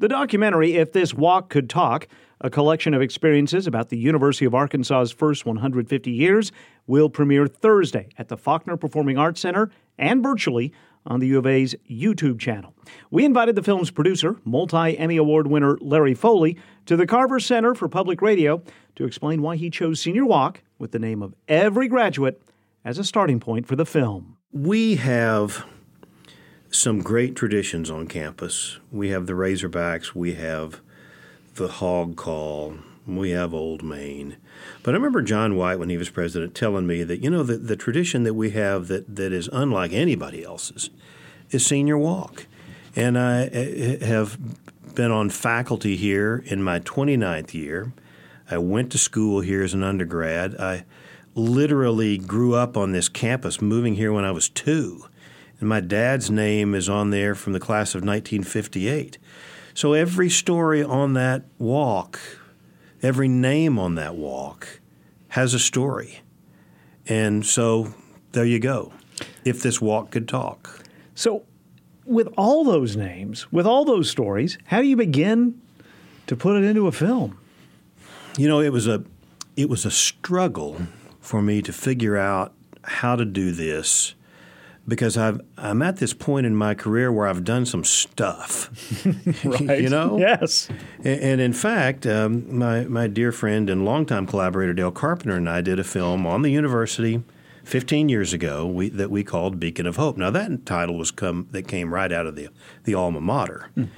The documentary, If This Walk Could Talk, a collection of experiences about the University of Arkansas's first 150 years, will premiere Thursday at the Faulkner Performing Arts Center and virtually on the U of A's YouTube channel. We invited the film's producer, multi Emmy Award winner Larry Foley, to the Carver Center for Public Radio to explain why he chose Senior Walk with the name of every graduate as a starting point for the film. We have some great traditions on campus. We have the Razorbacks, we have the Hog Call, we have Old Main. But I remember John White, when he was president, telling me that, you know, the, the tradition that we have that, that is unlike anybody else's is Senior Walk. And I eh, have been on faculty here in my 29th year. I went to school here as an undergrad. I literally grew up on this campus, moving here when I was two. And my dad's name is on there from the class of 1958. So every story on that walk, every name on that walk has a story. And so there you go. If this walk could talk. So, with all those names, with all those stories, how do you begin to put it into a film? You know, it was a it was a struggle for me to figure out how to do this because I've, I'm at this point in my career where I've done some stuff. right. you know? Yes. And, and in fact, um, my, my dear friend and longtime collaborator Dale Carpenter and I did a film on the university 15 years ago we, that we called Beacon of Hope. Now, that title was come that came right out of the, the alma mater. Mm.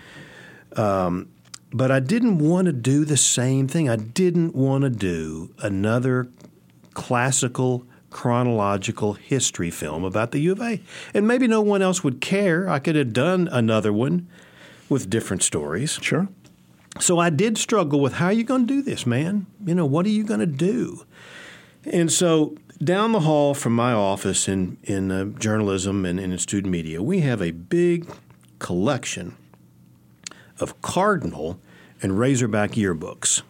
Um, but I didn't want to do the same thing. I didn't want to do another classical chronological history film about the U of A. And maybe no one else would care. I could have done another one with different stories. Sure. So I did struggle with how are you going to do this, man? You know, what are you going to do? And so down the hall from my office in, in uh, journalism and, and in student media, we have a big collection of Cardinal and Razorback yearbooks.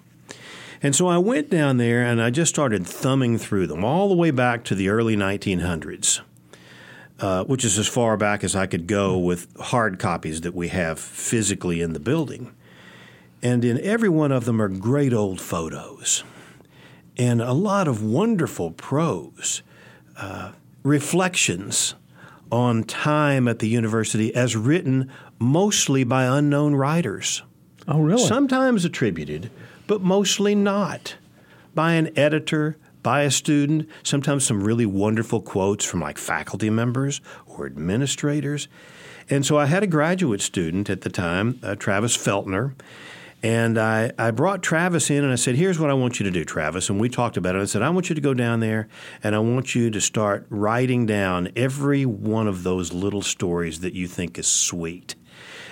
And so I went down there and I just started thumbing through them all the way back to the early 1900s, uh, which is as far back as I could go with hard copies that we have physically in the building. And in every one of them are great old photos and a lot of wonderful prose, uh, reflections on time at the university as written mostly by unknown writers. Oh, really? Sometimes attributed but mostly not. By an editor, by a student, sometimes some really wonderful quotes from like faculty members or administrators. And so I had a graduate student at the time, uh, Travis Feltner, and I, I brought Travis in and I said, Here's what I want you to do, Travis. And we talked about it. I said, I want you to go down there and I want you to start writing down every one of those little stories that you think is sweet.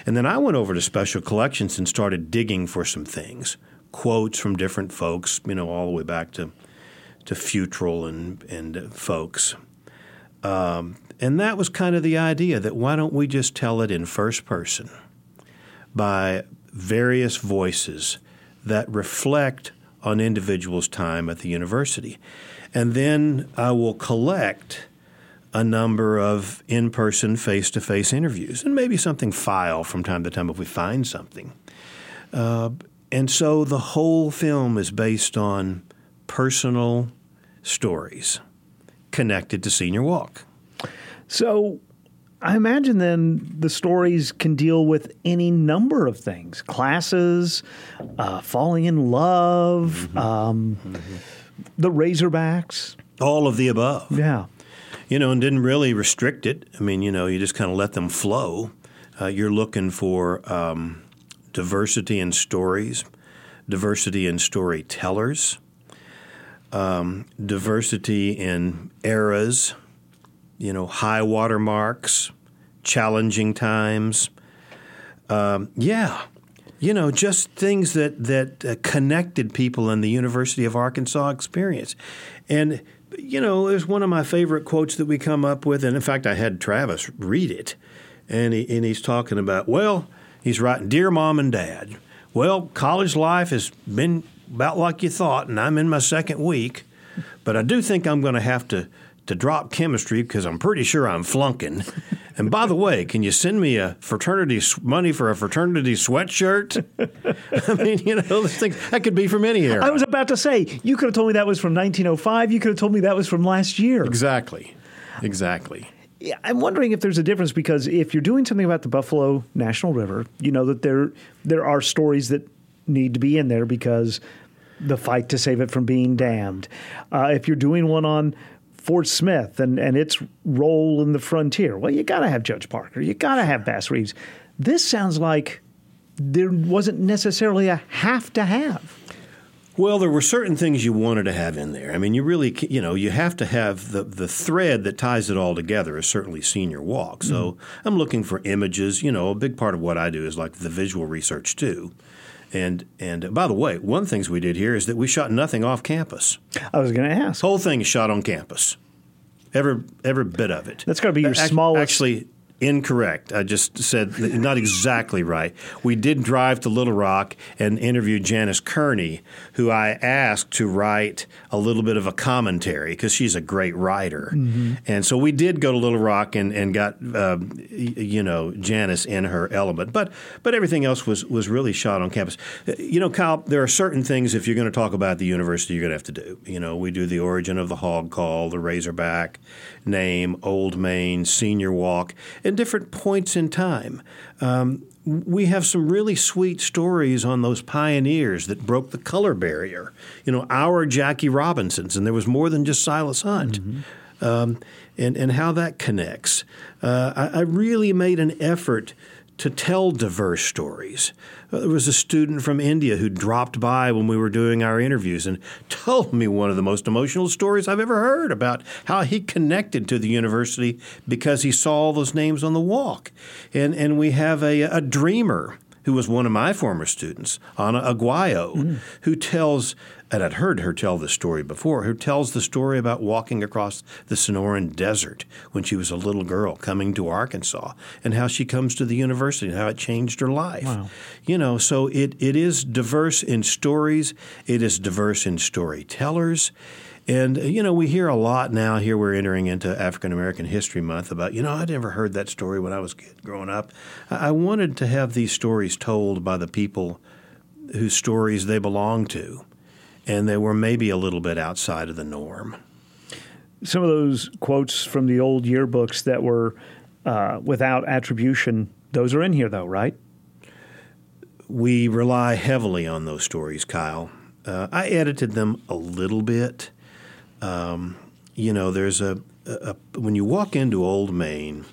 And then I went over to Special Collections and started digging for some things quotes from different folks, you know, all the way back to to Futrall and and folks. Um, and that was kind of the idea that why don't we just tell it in first person by various voices that reflect on individuals' time at the university. And then I will collect a number of in person, face to face interviews and maybe something file from time to time if we find something. Uh, and so the whole film is based on personal stories connected to Senior Walk. So I imagine then the stories can deal with any number of things classes, uh, falling in love, mm-hmm. Um, mm-hmm. the Razorbacks. All of the above. Yeah. You know, and didn't really restrict it. I mean, you know, you just kind of let them flow. Uh, you're looking for. Um, diversity in stories, diversity in storytellers, um, diversity in eras, you know, high water marks, challenging times. Um, yeah, you know, just things that that uh, connected people in the University of Arkansas experience, and you know, it's one of my favorite quotes that we come up with, and in fact, I had Travis read it, and he, and he's talking about well He's writing, Dear Mom and Dad, well, college life has been about like you thought, and I'm in my second week, but I do think I'm going to have to to drop chemistry because I'm pretty sure I'm flunking. And by the way, can you send me a fraternity money for a fraternity sweatshirt? I mean, you know, this thing that could be from any era. I was about to say you could have told me that was from 1905. You could have told me that was from last year. Exactly, exactly. I'm wondering if there's a difference because if you're doing something about the Buffalo National River, you know that there there are stories that need to be in there because the fight to save it from being dammed. Uh, if you're doing one on Fort Smith and, and its role in the frontier, well, you got to have Judge Parker. You got to have Bass Reeves. This sounds like there wasn't necessarily a have to have. Well, there were certain things you wanted to have in there. I mean, you really, you know, you have to have the, the thread that ties it all together is certainly senior walk. So mm. I'm looking for images. You know, a big part of what I do is like the visual research too. And and by the way, one of the things we did here is that we shot nothing off campus. I was going to ask. Whole thing is shot on campus. Every every bit of it. That's going to be your smallest. Actually, Incorrect. I just said not exactly right. We did drive to Little Rock and interview Janis Kearney, who I asked to write a little bit of a commentary because she's a great writer. Mm-hmm. And so we did go to Little Rock and, and got uh, you know Janice in her element. But but everything else was was really shot on campus. You know, Kyle, there are certain things if you're going to talk about the university, you're going to have to do. You know, we do the origin of the hog call, the Razorback name, Old Main, Senior Walk in different points in time. Um, we have some really sweet stories on those pioneers that broke the color barrier. You know, our Jackie Robinsons, and there was more than just Silas Hunt. Mm-hmm. Um, and, and how that connects. Uh, I, I really made an effort to tell diverse stories. Uh, there was a student from India who dropped by when we were doing our interviews and told me one of the most emotional stories I've ever heard about how he connected to the university because he saw all those names on the walk. And, and we have a, a dreamer who was one of my former students, Ana Aguayo, mm. who tells and I'd heard her tell this story before, who tells the story about walking across the Sonoran Desert when she was a little girl coming to Arkansas and how she comes to the university and how it changed her life. Wow. You know, so it, it is diverse in stories, it is diverse in storytellers. And, you know, we hear a lot now, here we're entering into African American History Month, about, you know, I'd never heard that story when I was kid, growing up. I wanted to have these stories told by the people whose stories they belong to and they were maybe a little bit outside of the norm. Some of those quotes from the old yearbooks that were uh, without attribution, those are in here, though, right? We rely heavily on those stories, Kyle. Uh, I edited them a little bit. Um, you know, there's a, a, a, when you walk into Old Main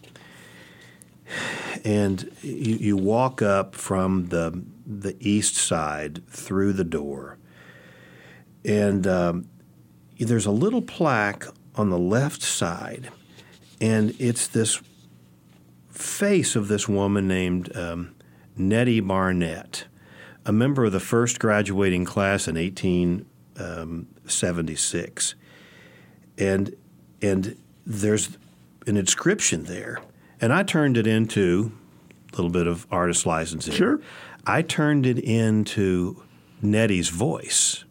and you, you walk up from the the east side through the door, and um, there's a little plaque on the left side, and it's this face of this woman named um, Nettie Barnett, a member of the first graduating class in 1876. And, and there's an inscription there. And I turned it into a little bit of artist license here. Sure. I turned it into Nettie's voice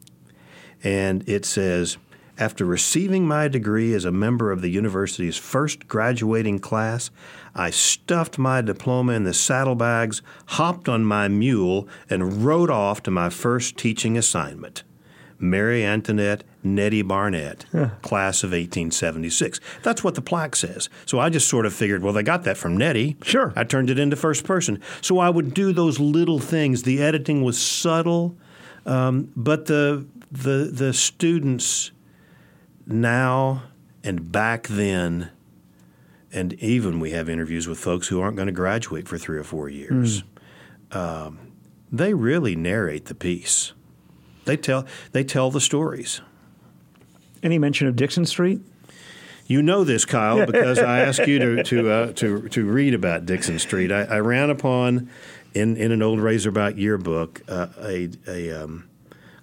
and it says, after receiving my degree as a member of the university's first graduating class, I stuffed my diploma in the saddlebags, hopped on my mule, and rode off to my first teaching assignment. Mary Antoinette Nettie Barnett, class of 1876. That's what the plaque says. So I just sort of figured, well, they got that from Nettie. Sure. I turned it into first person. So I would do those little things. The editing was subtle, um, but the the the students now and back then and even we have interviews with folks who aren't going to graduate for three or four years. Mm. Um, they really narrate the piece. They tell they tell the stories. Any mention of Dixon Street? You know this, Kyle, because I asked you to to uh, to to read about Dixon Street. I, I, ran upon in in an old Razorback yearbook uh, a a um,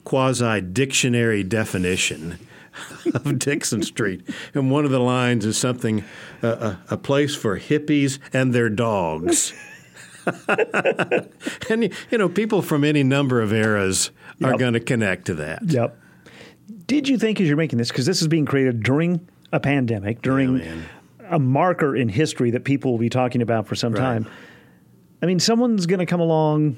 quasi dictionary definition of Dixon Street. And one of the lines is something uh, a, a place for hippies and their dogs. and, you know, people from any number of eras yep. are going to connect to that. Yep. Did you think as you're making this, because this is being created during a pandemic, during. Yeah, a marker in history that people will be talking about for some Right. time. I mean, someone's going to come along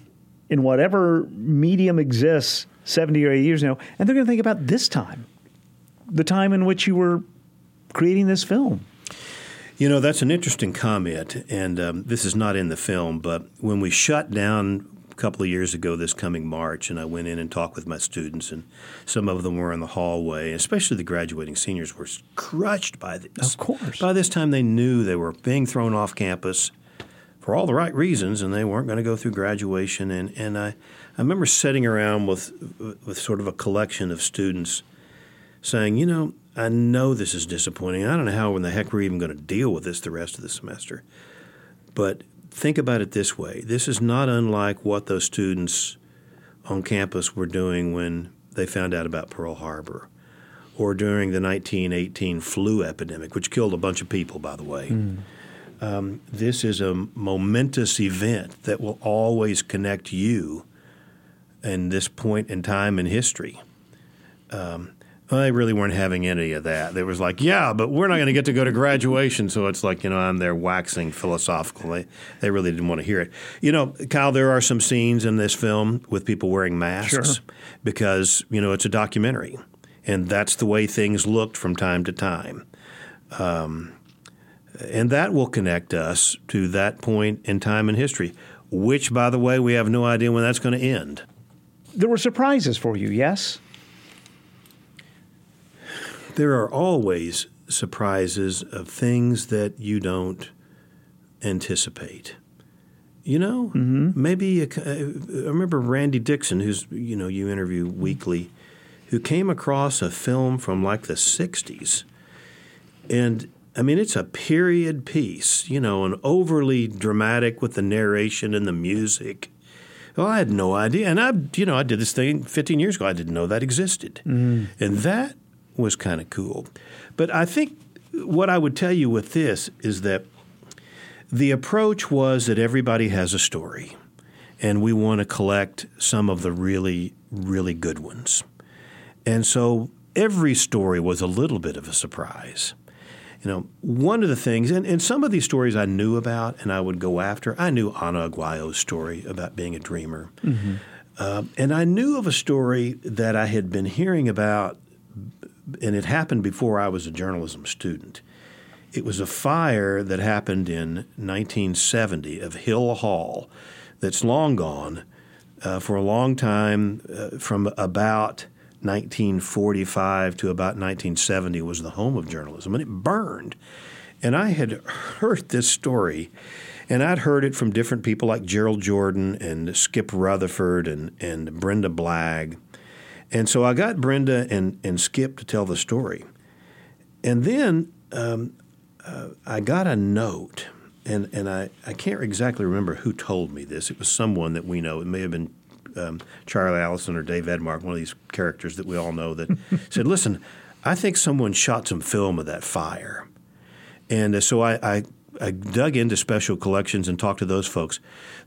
in whatever medium exists 70 or 80 years now, and they're going to think about this time, the time in which you were creating this film. You know, that's an interesting comment, and um, this is not in the film, but when we shut down couple of years ago this coming March, and I went in and talked with my students, and some of them were in the hallway, especially the graduating seniors were crushed by this. Of course. By this time, they knew they were being thrown off campus for all the right reasons, and they weren't going to go through graduation. And, and I, I remember sitting around with, with sort of a collection of students saying, you know, I know this is disappointing. I don't know how in the heck we're even going to deal with this the rest of the semester. But think about it this way this is not unlike what those students on campus were doing when they found out about Pearl Harbor or during the 1918 flu epidemic, which killed a bunch of people, by the way. Um, this is a momentous event that will always connect you and this point in time in history. Um, they really weren't having any of that. They was like, yeah, but we're not going to get to go to graduation. So it's like, you know, I'm there waxing philosophical. They, they really didn't want to hear it. You know, Kyle, there are some scenes in this film with people wearing masks Sure. because, you know, it's a documentary. And that's the way things looked from time to time. Um, and that will connect us to that point in time in history, which, by the way, we have no idea when that's going to end. There were surprises for you, yes? There are always surprises of things that you don't anticipate. You know, mm-hmm. maybe a, uh, I remember Randy Dixon, who's you know you interview weekly, who came across a film from like the '60s, and I mean it's a period piece, you know, and overly dramatic with the narration and the music. Well, I had no idea, and I, you know, I did this thing 15 years ago. I didn't know that existed, mm-hmm. and that was kind of cool. But I think what I would tell you with this is that the approach was that everybody has a story, and we want to collect some of the really, really good ones. And so every story was a little bit of a surprise. You know, one of the things, and, and some of these stories I knew about and I would go after. I knew Ana Aguayo's story about being a dreamer. Uh, and I knew of a story that I had been hearing about, and it happened before I was a journalism student. It was a fire that happened in 1970 of Hill Hall that's long gone. Uh, for a long time, uh, from about 1945 to about 1970, was the home of journalism, and it burned. And I had heard this story, and I'd heard it from different people like Gerald Jordan and Skip Rutherford and, and Brenda Blagg. And so I got Brenda and, and Skip to tell the story. And then um, uh, I got a note, and, and I, I can't exactly remember who told me this. It was someone that we know. It may have been um, Charlie Allison or Dave Edmark, one of these characters that we all know, that said, Listen, I think someone shot some film of that fire. And uh, so I, I, I dug into special collections and talked to those folks.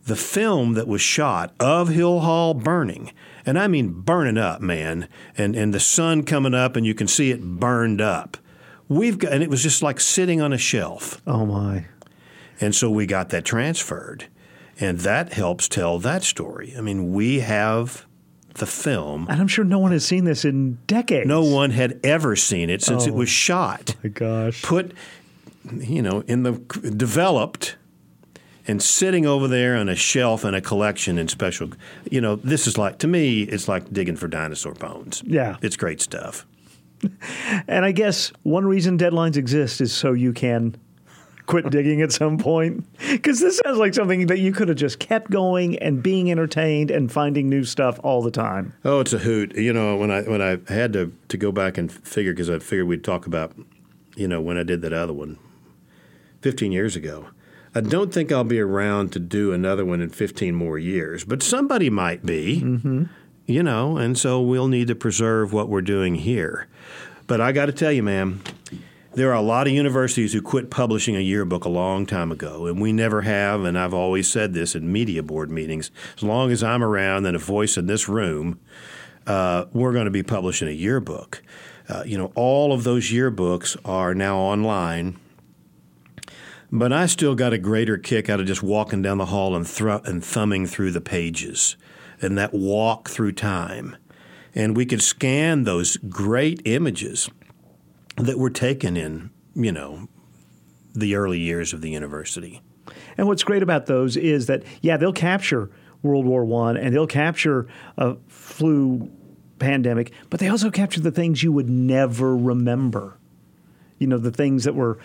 The film that was shot of Hill Hall burning, and I mean burning up, man, and, and the sun coming up, and you can see it burned up. We've got, and it was just like sitting on a shelf. Oh, my. And so we got that transferred. And that helps tell that story. I mean, we have the film. And I'm sure no one has seen this in decades. No one had ever seen it since it Oh. was shot. my gosh. Put, you know, in the developed and sitting over there on a shelf in a collection in special. You know, this is like to me, it's like digging for dinosaur bones. Yeah. it's great stuff. And I guess one reason deadlines exist is so you can quit digging at some point. Because this sounds like something that you could have just kept going and being entertained and finding new stuff all the time. Oh, it's a hoot. You know, when I when I had to to go back and figure because I figured we'd talk about, you know, when I did that other one, fifteen years ago. I don't think I'll be around to do another one in fifteen more years, but somebody might be. Mm-hmm. You know, and so we'll need to preserve what we're doing here. But I got to tell you, ma'am, there are a lot of universities who quit publishing a yearbook a long time ago, and we never have. And I've always said this in media board meetings: as long as I'm around and a voice in this room, uh, we're going to be publishing a yearbook. Uh, you know, all of those yearbooks are now online, But I still got a greater kick out of just walking down the hall and, thr- and thumbing through the pages and that walk through time. And we could scan those great images that were taken in, you know, the early years of the university. And what's great about those is that, yeah, they'll capture World War One and they'll capture a flu pandemic, but they also capture the things you would never remember. You know, the things that were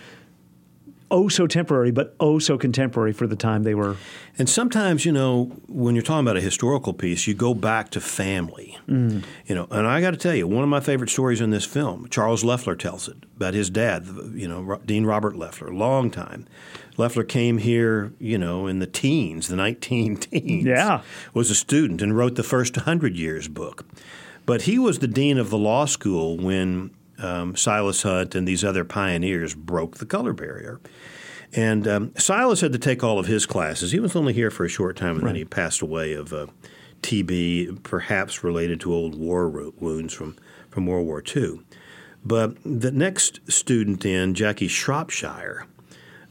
oh so temporary, but oh so contemporary for the time they were. And sometimes, you know, when you're talking about a historical piece, you go back to family. Mm. You know, and I got to tell you, one of my favorite stories in this film, Charles Leflar tells it about his dad. You know, Dean Robert Leflar, long time. Leflar came here, you know, in the teens, the 19 teens. Yeah, was a student and wrote the first hundred years book. But he was the dean of the law school when um, Silas Hunt and these other pioneers broke the color barrier. And um, Silas had to take all of his classes. He was only here for a short time, and right. then he passed away of uh, TB, perhaps related to old war wounds from, from World War II. But the next student in, Jackie Shropshire,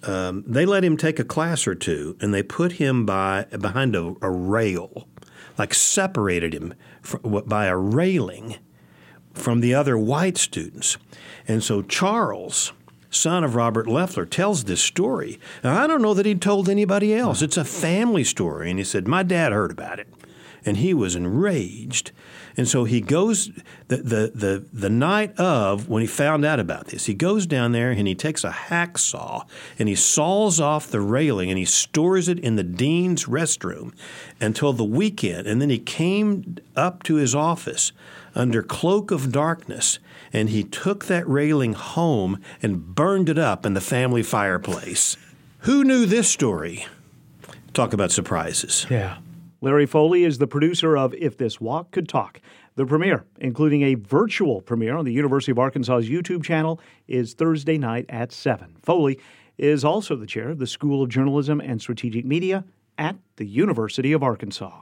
um, they let him take a class or two, and they put him by behind a, a rail, like separated him from, by a railing from the other white students. And so Charles, son of Robert Leflar, tells this story. Now, I don't know that he'd told anybody else. It's a family story. And he said, My dad heard about it. And he was enraged. And so he goes the, the, the, the night of when he found out about this, he goes down there and he takes a hacksaw and he saws off the railing and he stores it in the dean's restroom until the weekend. And then he came up to his office under cloak of darkness, and he took that railing home and burned it up in the family fireplace. Who knew this story? Talk about surprises. Yeah. Larry Foley is the producer of If This Walk Could Talk. The premiere, including a virtual premiere on the University of Arkansas's YouTube channel, is Thursday night at 7. Foley is also the chair of the School of Journalism and Strategic Media at the University of Arkansas.